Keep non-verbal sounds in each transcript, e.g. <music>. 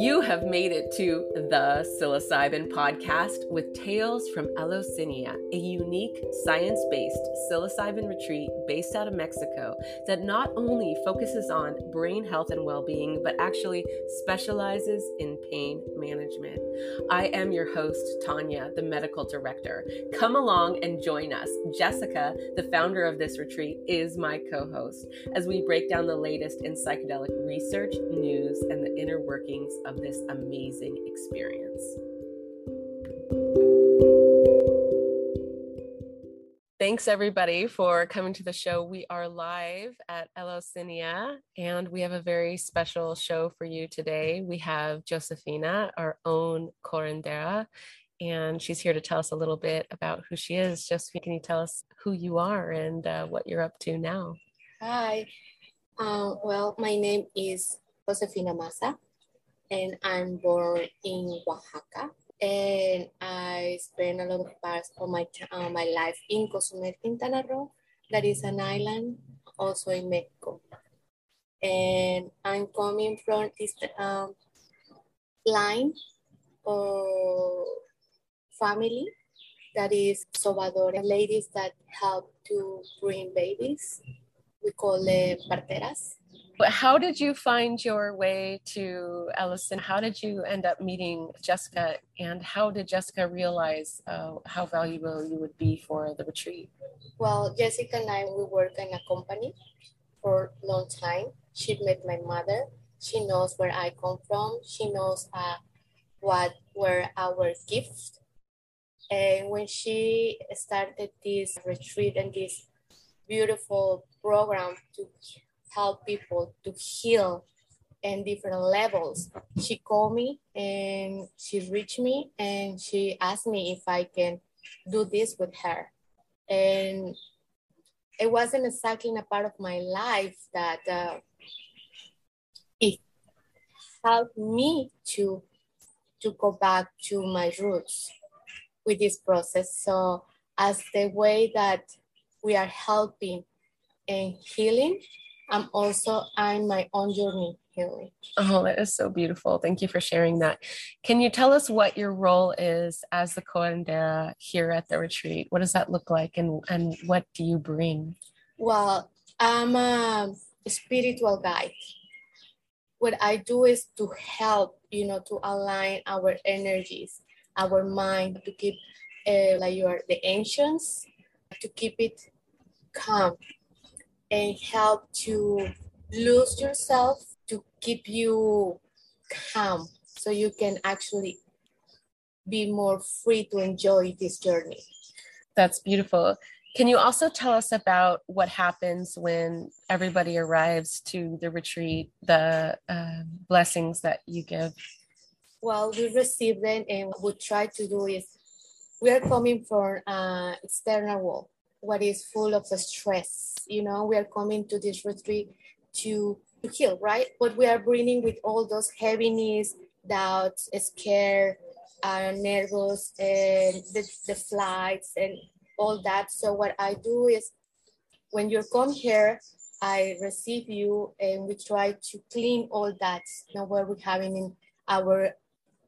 You have made it to the Psilocybin podcast with Tales from Eleusinia, a unique science based psilocybin retreat based out of Mexico that not only focuses on brain health and well being, but actually specializes in pain management. I am your host, Tanya, the medical director. Come along and join us. Jessica, the founder of this retreat, is my co host as we break down the latest in psychedelic research, news, and the inner workings of this amazing experience. Thanks everybody for coming to the show. We are live at Eleusinia and we have a very special show for you today. We have Josefina, our own curandera, and she's here to tell us a little bit about who she is. Josephine, can you tell us who you are and uh, what you're up to now? Hi. Uh, well, my name is Josefina Massa and I'm born in Oaxaca. And I spent a lot of parts of my uh, my life in Cozumel, Quintana Roo. That is an island also in Mexico. And I'm coming from this um, line of family that is Sobador, ladies that help to bring babies. We call them parteras how did you find your way to Eleusinia? How did you end up meeting Jessica? And how did Jessica realize uh, how valuable you would be for the retreat? Well, Jessica and I, we work in a company for a long time. She met my mother. She knows where I come from. She knows uh, what were our gifts. And when she started this retreat and this beautiful program to help people to heal in different levels. She called me and she reached me and she asked me if I can do this with her. And it wasn't exactly a part of my life that uh, it helped me to to go back to my roots with this process. So as the way that we are helping and healing, I'm also on my own journey healing. Oh, that is so beautiful. Thank you for sharing that. Can you tell us what your role is as the curandera here at the retreat? What does that look like and, and what do you bring? Well, I'm a spiritual guide. What I do is to help, you know, to align our energies, our mind, to keep uh, like your the ancients, to keep it calm and help to lose yourself to keep you calm so you can actually be more free to enjoy this journey. That's beautiful. Can you also tell us about what happens when everybody arrives to the retreat, the uh, blessings that you give? Well, we receive them, and what we try to do is we are coming from uh, external world what is full of stress. You know, we are coming to this retreat to, to heal, right? But we are bringing with all those heaviness, doubts, scare, uh, nervous, and the, the flights and all that. So what I do is when you come here, I receive you and we try to clean all that, you know, where we're having in our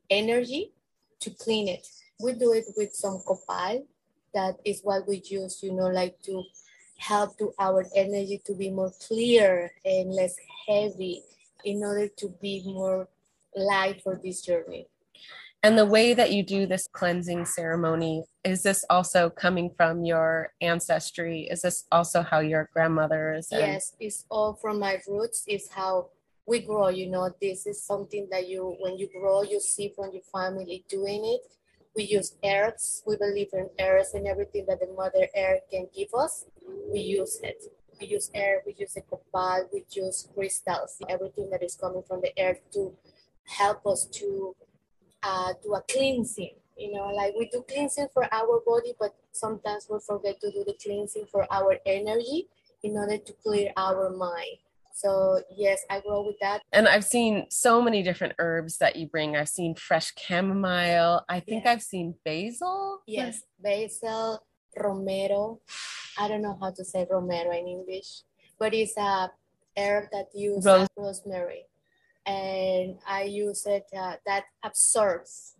energy to clean it. We do it with some copal that is what we use, you know, like to help to our energy to be more clear and less heavy in order to be more light for this journey. And the way that you do this cleansing ceremony, is this also coming from your ancestry? Is this also how your grandmothers? And- yes, it's all from my roots, is how we grow, you know, this is something that you, when you grow, you see from your family doing it we use herbs. We believe in herbs and everything that the Mother Earth can give us. We use it. We use air, we use the copal, we use crystals, everything that is coming from the earth to help us to uh, do a cleansing. You know, like we do cleansing for our body, but sometimes we forget to do the cleansing for our energy in order to clear our mind. So yes, I grow with that. And I've seen so many different herbs that you bring. I've seen fresh chamomile. I think I've seen basil. Yes, basil, romero. I don't know how to say romero in English, but it's a herb that uses Rose- rosemary. and I use it uh, that absorbs.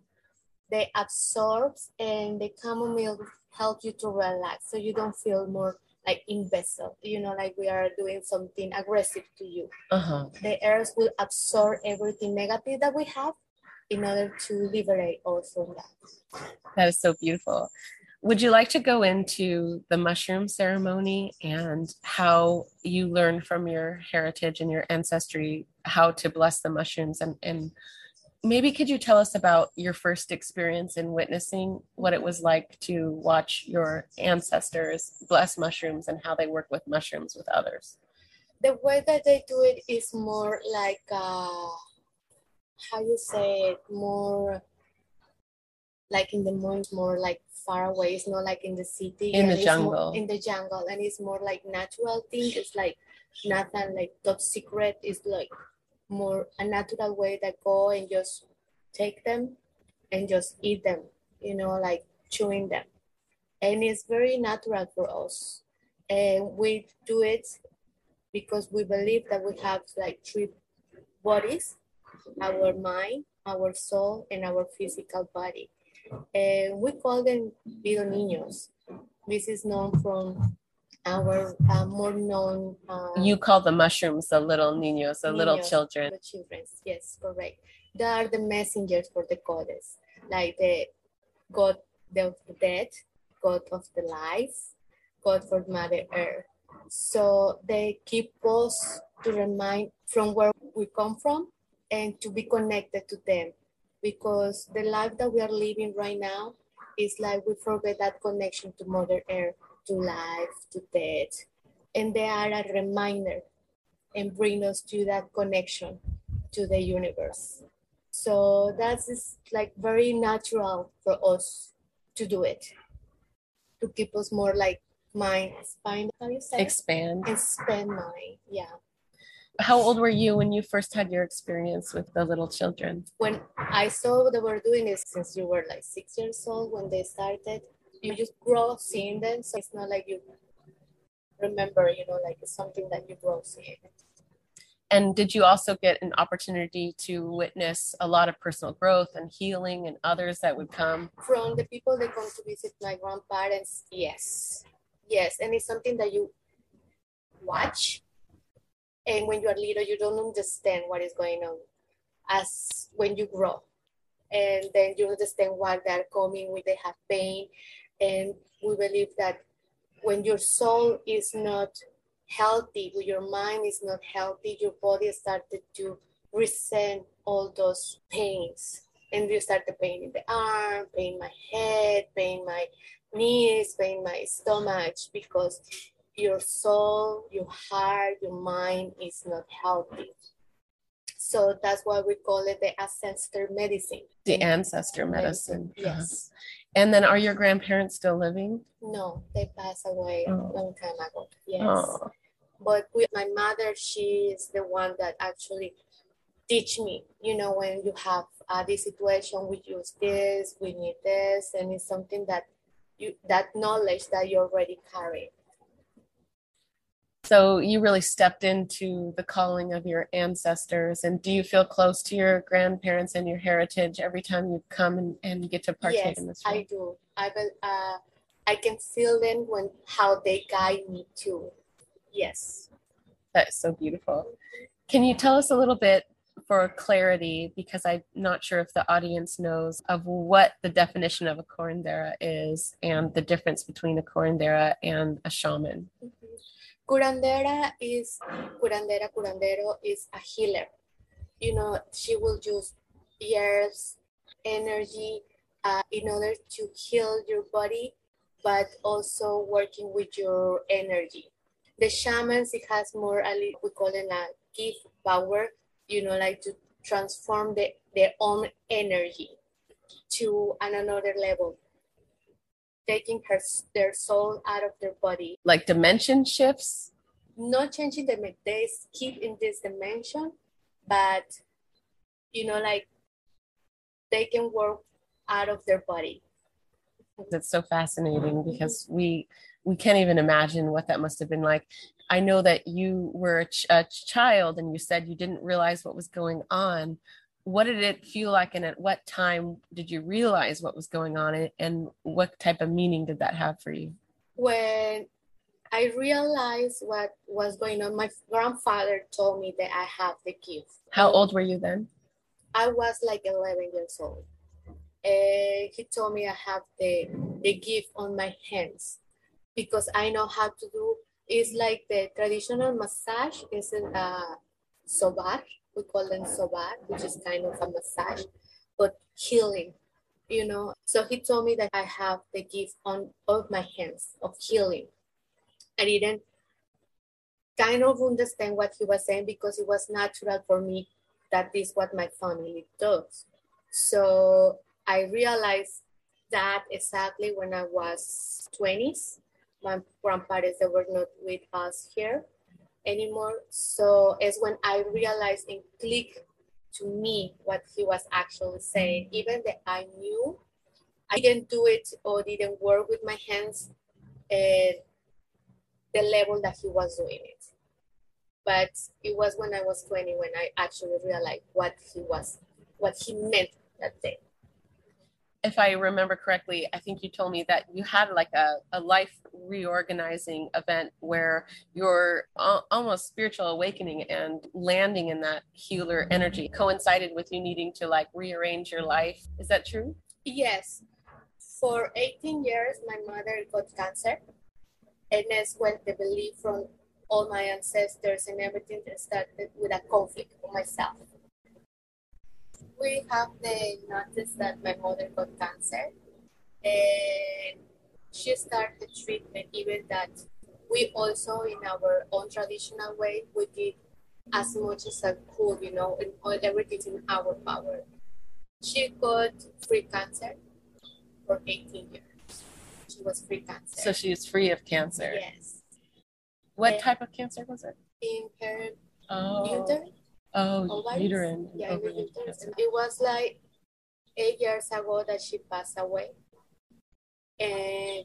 They absorbs and the chamomile help you to relax so you don't feel more like invested, you know, like we are doing something aggressive to you. Uh-huh. The earth will absorb everything negative that we have in order to liberate us from that. That is so beautiful. Would you like to go into the mushroom ceremony and how you learn from your heritage and your ancestry how to bless the mushrooms and, and maybe could you tell us about your first experience in witnessing what it was like to watch your ancestors bless mushrooms and how they work with mushrooms with others? The way that they do it is more like uh, how you say it, more like in the mind, more like far away. It's not like in the city. In the jungle. More, in the jungle, and it's more like natural thing. It's like nothing like top secret. It's like more a natural way that go and just take them and just eat them. You know, like chewing them, and it's very natural for us. And we do it because we believe that we have like three bodies our mind, our soul, and our physical body. And we call them little niños. This is known from our uh, more known. Uh, You call the mushrooms the little niños, the little children. the children. Yes, correct. They are the messengers for the goddess, like the god of the dead, god of the life, god for Mother Earth. So they keep us to remind from where we come from and to be connected to them, because the life that we are living right now is like we forget that connection to Mother Earth, to life, to death, and they are a reminder and bring us to that connection to the universe. So that's just like very natural for us to do it, to keep us more like mind spine, how you say, Expand. and spend mind. Yeah. How old were you when you first had your experience with the little children? When I saw they were doing it since you were like six years old when they started, you just grow seeing them. So it's not like you remember, you know, like it's something that you grow seeing. And did you also get an opportunity to witness a lot of personal growth and healing and others that would come? from the people that come to visit my grandparents, yes. Yes. And it's something that you watch. And when you are little, you don't understand what is going on as when you grow. And then you understand why they're coming, when they have pain. And we believe that when your soul is not healthy, when your mind is not healthy, your body started to resent all those pains and you start the pain in the arm, pain my head, pain my knees, pain my stomach because your soul, your heart, your mind is not healthy. So that's why we call it the ancestor medicine. The ancestor medicine. Uh-huh. Yes. And then are your grandparents still living? No, they passed away a Oh. long time ago. Yes. Oh, but with my mother she is the one that actually teach me you know when you have uh, this situation we use this we need this and it's something that you that knowledge that you already carry so you really stepped into the calling of your ancestors. And do you feel close to your grandparents and your heritage every time you come and, and get to partake yes in this? Yes, i do i will uh, i can feel them when how they guide me too yes That is so beautiful. Can you tell us a little bit for clarity, because I'm not sure if the audience knows of what the definition of a curandera is and the difference between a curandera and a shaman? Curandera is curandera curandero is a healer. You know she will use herbs energy uh, in order to heal your body but also working with your energy. The shamans it has more we call it a gift power you know like to transform the, their own energy to an another level taking her their soul out of their body Like dimension shifts? not changing the me- they keep in this dimension but you know like they can work out of their body That's so fascinating mm-hmm. because we we can't even imagine what that must have been like. I know that you were a, ch- a child and you said you didn't realize what was going on. What did it feel like, and at what time did you realize what was going on, and what type of meaning did that have for you? When I realized what was going on, my grandfather told me that I have the gift. How old were you then? I was like 11 years old. And he told me I have the, the gift on my hands because I know how to do it's like the traditional massage is a uh, sobar. We call them sobar, which is kind of a massage, but healing, you know. So he told me that I have the gift on both my hands of healing. I didn't kind of understand what he was saying because it was natural for me that is what my family does. So I realized that exactly when I was 20s my grandparents they were not with us here anymore. So it's when I realized and clicked to me what he was actually saying. Even that I knew I didn't do it or didn't work with my hands at the level that he was doing it. But it was when I was 20 when I actually realized what he was, what he meant that day if I remember correctly, I think you told me that you had like a, a life reorganizing event where your uh, almost spiritual awakening and landing in that healer energy coincided with you needing to like rearrange your life. Is that true? Yes. For 18 years, my mother got cancer. And that's when the belief from all my ancestors and everything started with a conflict for myself we have the notice that my mother got cancer and she started treatment even that we also in our own traditional way we did as much as I could, you know, and all everything in our power. She got free cancer for 18 years. She was free cancer. So she is free of cancer. Yes. What and type of cancer was it? In her oh. uterus. Oh, uterine. Yeah, It was like eight years ago that she passed away. And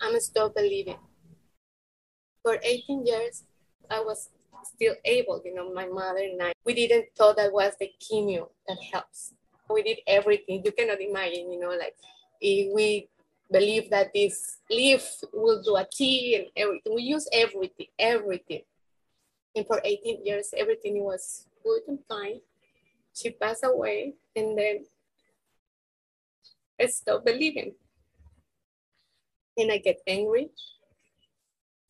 I'm still believing. For 18 years, I was still able, you know, my mother and I, we didn't thought that was the chemo that helps. We did everything. You cannot imagine, you know, like if we believe that this leaf will do a tea and everything. We use everything, everything. And for 18 years, everything was good and fine. She passed away, and then I stopped believing. And I get angry.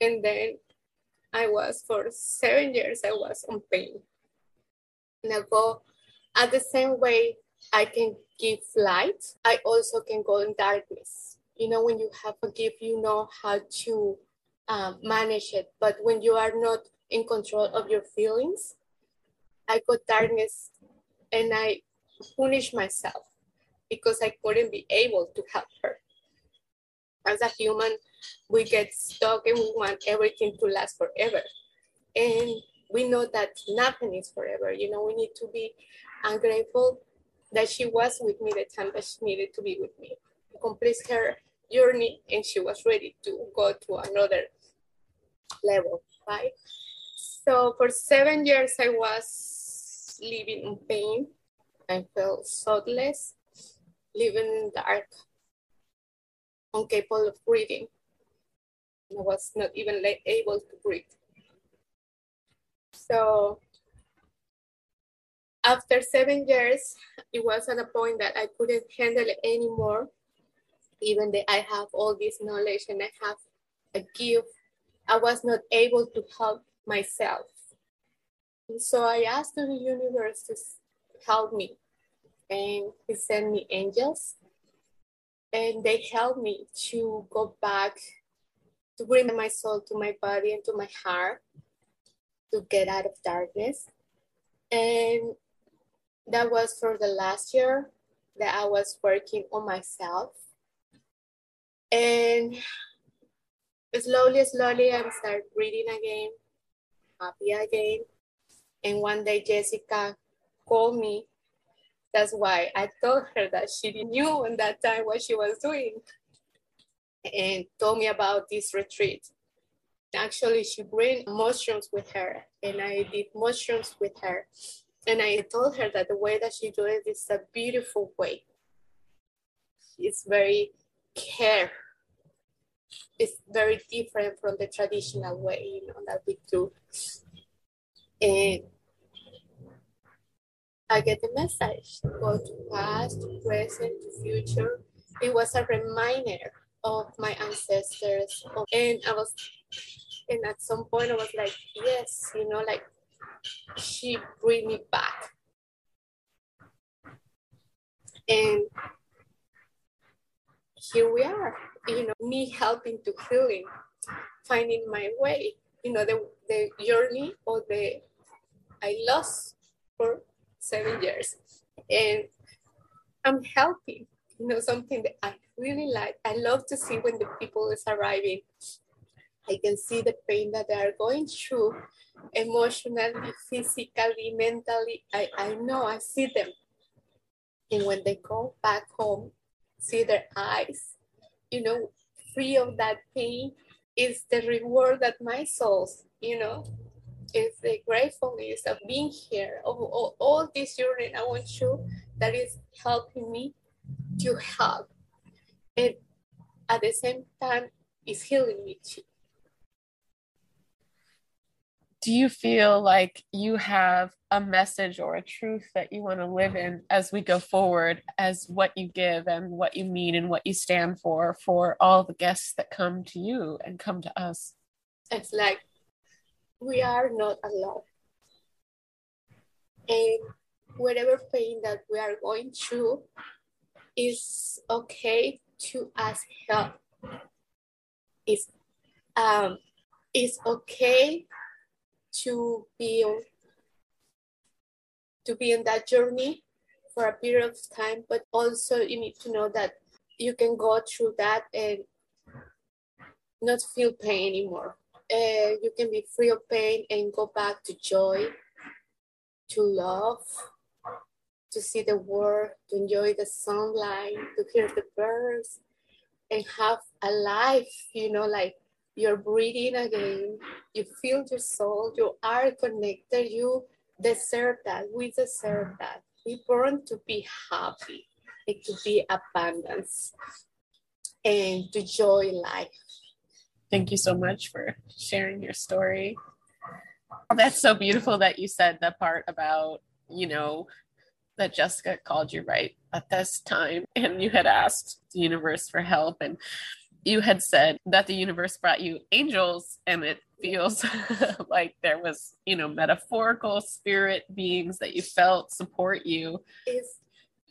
And then I was, for seven years, I was on pain. And I go, at the same way I can give light, I also can go in darkness. You know, when you have a gift, you know how to uh, manage it. But when you are not in control of your feelings. I got darkness and I punished myself because I couldn't be able to help her. As a human, we get stuck and we want everything to last forever. And we know that nothing is forever. You know, we need to be ungrateful that she was with me the time that she needed to be with me. Complete her journey and she was ready to go to another level, right? So for seven years, I was living in pain. I felt soulless, living in the dark, incapable of breathing. I was not even able to breathe. So after seven years, it was at a point that I couldn't handle it anymore. Even though I have all this knowledge and I have a gift, I was not able to help myself. And so I asked the universe to help me, and He sent me angels, and they helped me to go back to bring my soul to my body and to my heart to get out of darkness. And that was for the last year that I was working on myself. And slowly, slowly, I started breathing again, happy again. And one day Jessica called me. That's why I told her that she knew in that time what she was doing and told me about this retreat. Actually, she bring mushrooms with her, and I did mushrooms with her. And I told her that the way that she do it is a beautiful way. It's very care. It's very different from the traditional way, you know, that we do. And I get the message go to past, to present, to future. It was a reminder of my ancestors. And I was, and at some point I was like, yes, you know, like she bring me back. And here we are, you know, me helping to healing, finding my way, you know, the, the journey or the, I lost for seven years. And I'm helping, you know, something that I really like. I love to see when the people is arriving. I can see the pain that they are going through emotionally, physically, mentally. I, I know, I see them. And when they go back home, see their eyes, you know, free of that pain, is the reward that my souls, you know, is the gratefulness of being here, of, all this journey I want you that is helping me to help. And at the same time, is healing me too. Do you feel like you have a message or a truth that you want to live in as we go forward, as what you give and what you mean and what you stand for, for all the guests that come to you and come to us? It's like we are not alone. And whatever pain that we are going through is okay to ask help. It's um it's okay to be on to be in that journey for a period of time, but also you need to know that you can go through that and not feel pain anymore. Uh, you can be free of pain and go back to joy, to love, to see the world, to enjoy the sunlight, to hear the birds, and have a life, you know, like you're breathing again, you feel your soul, you are connected, you deserve that. We deserve that. We born to be happy and to be abundance and to joy life. Thank you so much for sharing your story. That's so beautiful that you said the part about, you know, that Jessica called you right at this time and you had asked the universe for help and you had said that the universe brought you angels and it feels <laughs> like there was, you know, metaphorical spirit beings that you felt support you. It's,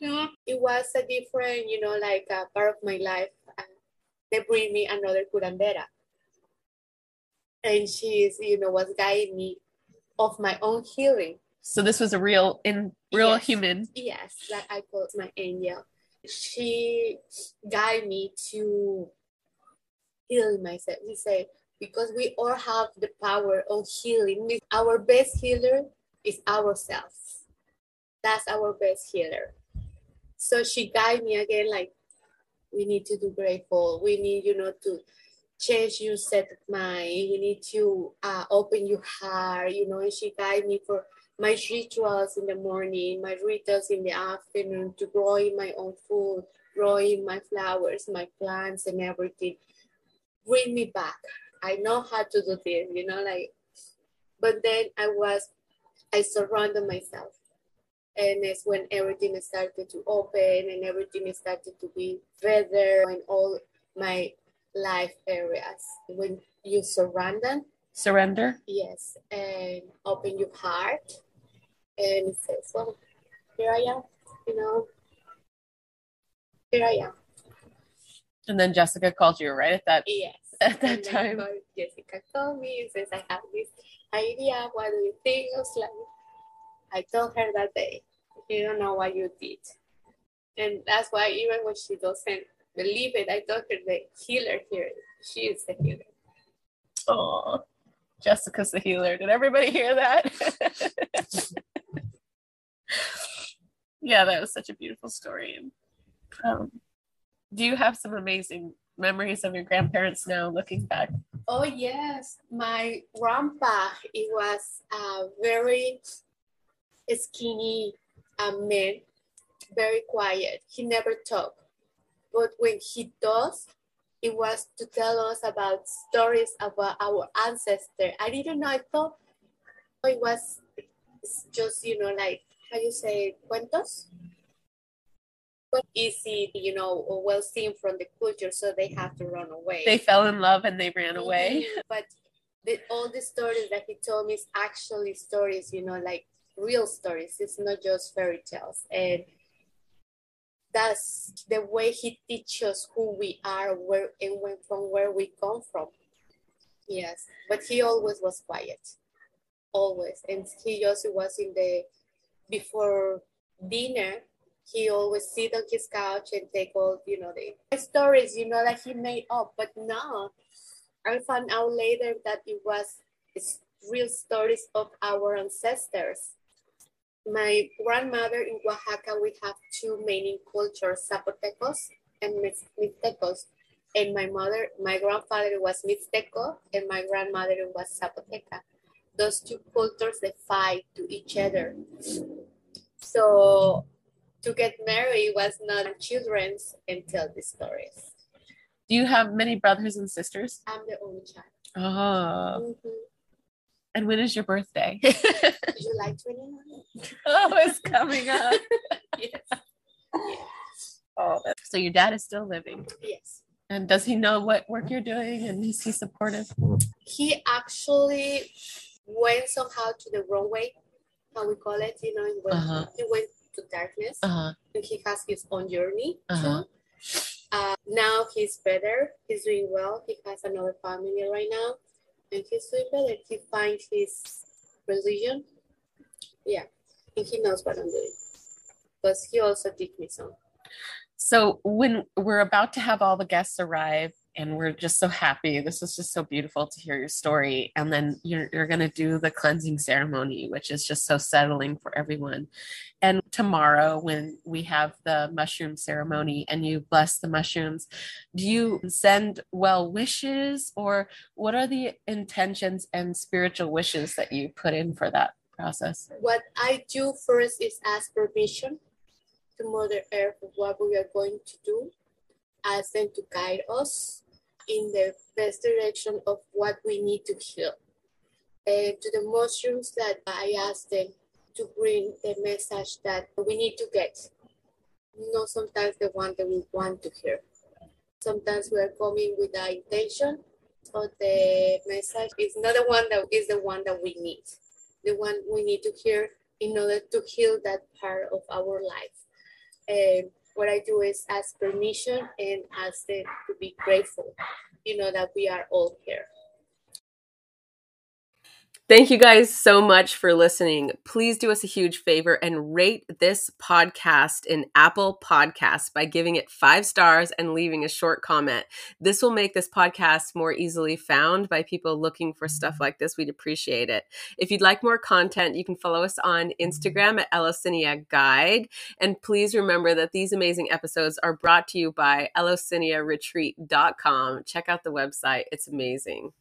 it was a different, you know, like a part of my life. They bring me another curandera and she's you know was guiding me of my own healing so this was a real in real yes. human yes that i call my angel she guided me to heal myself we say because we all have the power of healing. Our best healer is ourselves. That's our best healer. So she guided me again like we need to do grateful. We need you know to change your set of mind. You need to uh, open your heart, you know, and she guide me for my rituals in the morning, my rituals in the afternoon, to growing my own food, growing my flowers, my plants and everything. Bring me back. I know how to do this, you know, like, but then I was, I surrounded myself. And it's when everything started to open and everything started to be better in all my life areas. When you surrender, surrender, yes, and open your heart, and say, "Well, here I am," you know, here I am. And then Jessica called you right at that. Yes. At that time, Jessica called me and says, "I have this idea. What do you think?" I was like, I told her that day, "You don't know what you did," and that's why even when she doesn't believe it. I told her the healer here. She is the healer. Oh, Jessica's the healer. Did everybody hear that? <laughs> yeah, that was such a beautiful story. Um, do you have some amazing memories of your grandparents now looking back? Oh yes, my grandpa. It was a very skinny uh, man, very quiet. He never talked, but when he does, it was to tell us about stories about our ancestor. I didn't know. I thought it was just you know like how you say cuentos but easy you know well seen from the culture so they have to run away. They fell in love and they ran away. But the, all the stories that he told me is actually stories you know like real stories. It's not just fairy tales. And that's the way he teaches who we are where and when from where we come from. Yes but he always was quiet. Always. And he also was in the before dinner he always sit on his couch and take all you know the stories you know that he made up. But now i found out later that it was real stories of our ancestors. My grandmother in oaxaca we have two main cultures zapotecos and mixtecos. And my mother my grandfather was mixteco and my grandmother was zapoteca. Those two cultures they fight to each other. So to get married was not children's and tell the stories. Do you have many brothers and sisters? I'm the only child. Oh. Mhm. And when is your birthday? <laughs> <laughs> July 29. oh, it's coming up. <laughs> Yes. Oh, so your dad is still living. Yes. And does he know what work you're doing and is he supportive? He actually went somehow to the wrong way, how we call it, you know, he went, Uh-huh. he went to darkness Uh-huh. and he has his own journey Uh-huh. too. Uh, now he's better. He's doing well. He has another family right now, and he's doing better. He finds his religion. Yeah, and he knows what I'm doing. But he also teach me some. So when we're about to have all the guests arrive and we're just so happy, this is just so beautiful to hear your story. And then you're, you're going to do the cleansing ceremony, which is just so settling for everyone. And tomorrow, when we have the mushroom ceremony and you bless the mushrooms, do you send well wishes or what are the intentions and spiritual wishes that you put in for that process? What I do first is ask permission to Mother Earth what we are going to do. Ask them to guide us in the best direction of what we need to heal. And to the mushrooms that I ask them to bring the message that we need to get. Not sometimes the one that we want to hear. Sometimes we are coming with the intention, but the message is not the one that is the one that we need the one we need to hear in order to heal that part of our life. What I do is ask permission and ask them to be grateful, you know, that we are all here. Thank you guys so much for listening. Please do us a huge favor and rate this podcast in Apple Podcasts by giving it five stars and leaving a short comment. This will make this podcast more easily found by people looking for stuff like this. We'd appreciate it. If you'd like more content, you can follow us on Instagram at Eleusinia Guide. And please remember that these amazing episodes are brought to you by EleusiniaRetreat.com. Check out the website, it's amazing.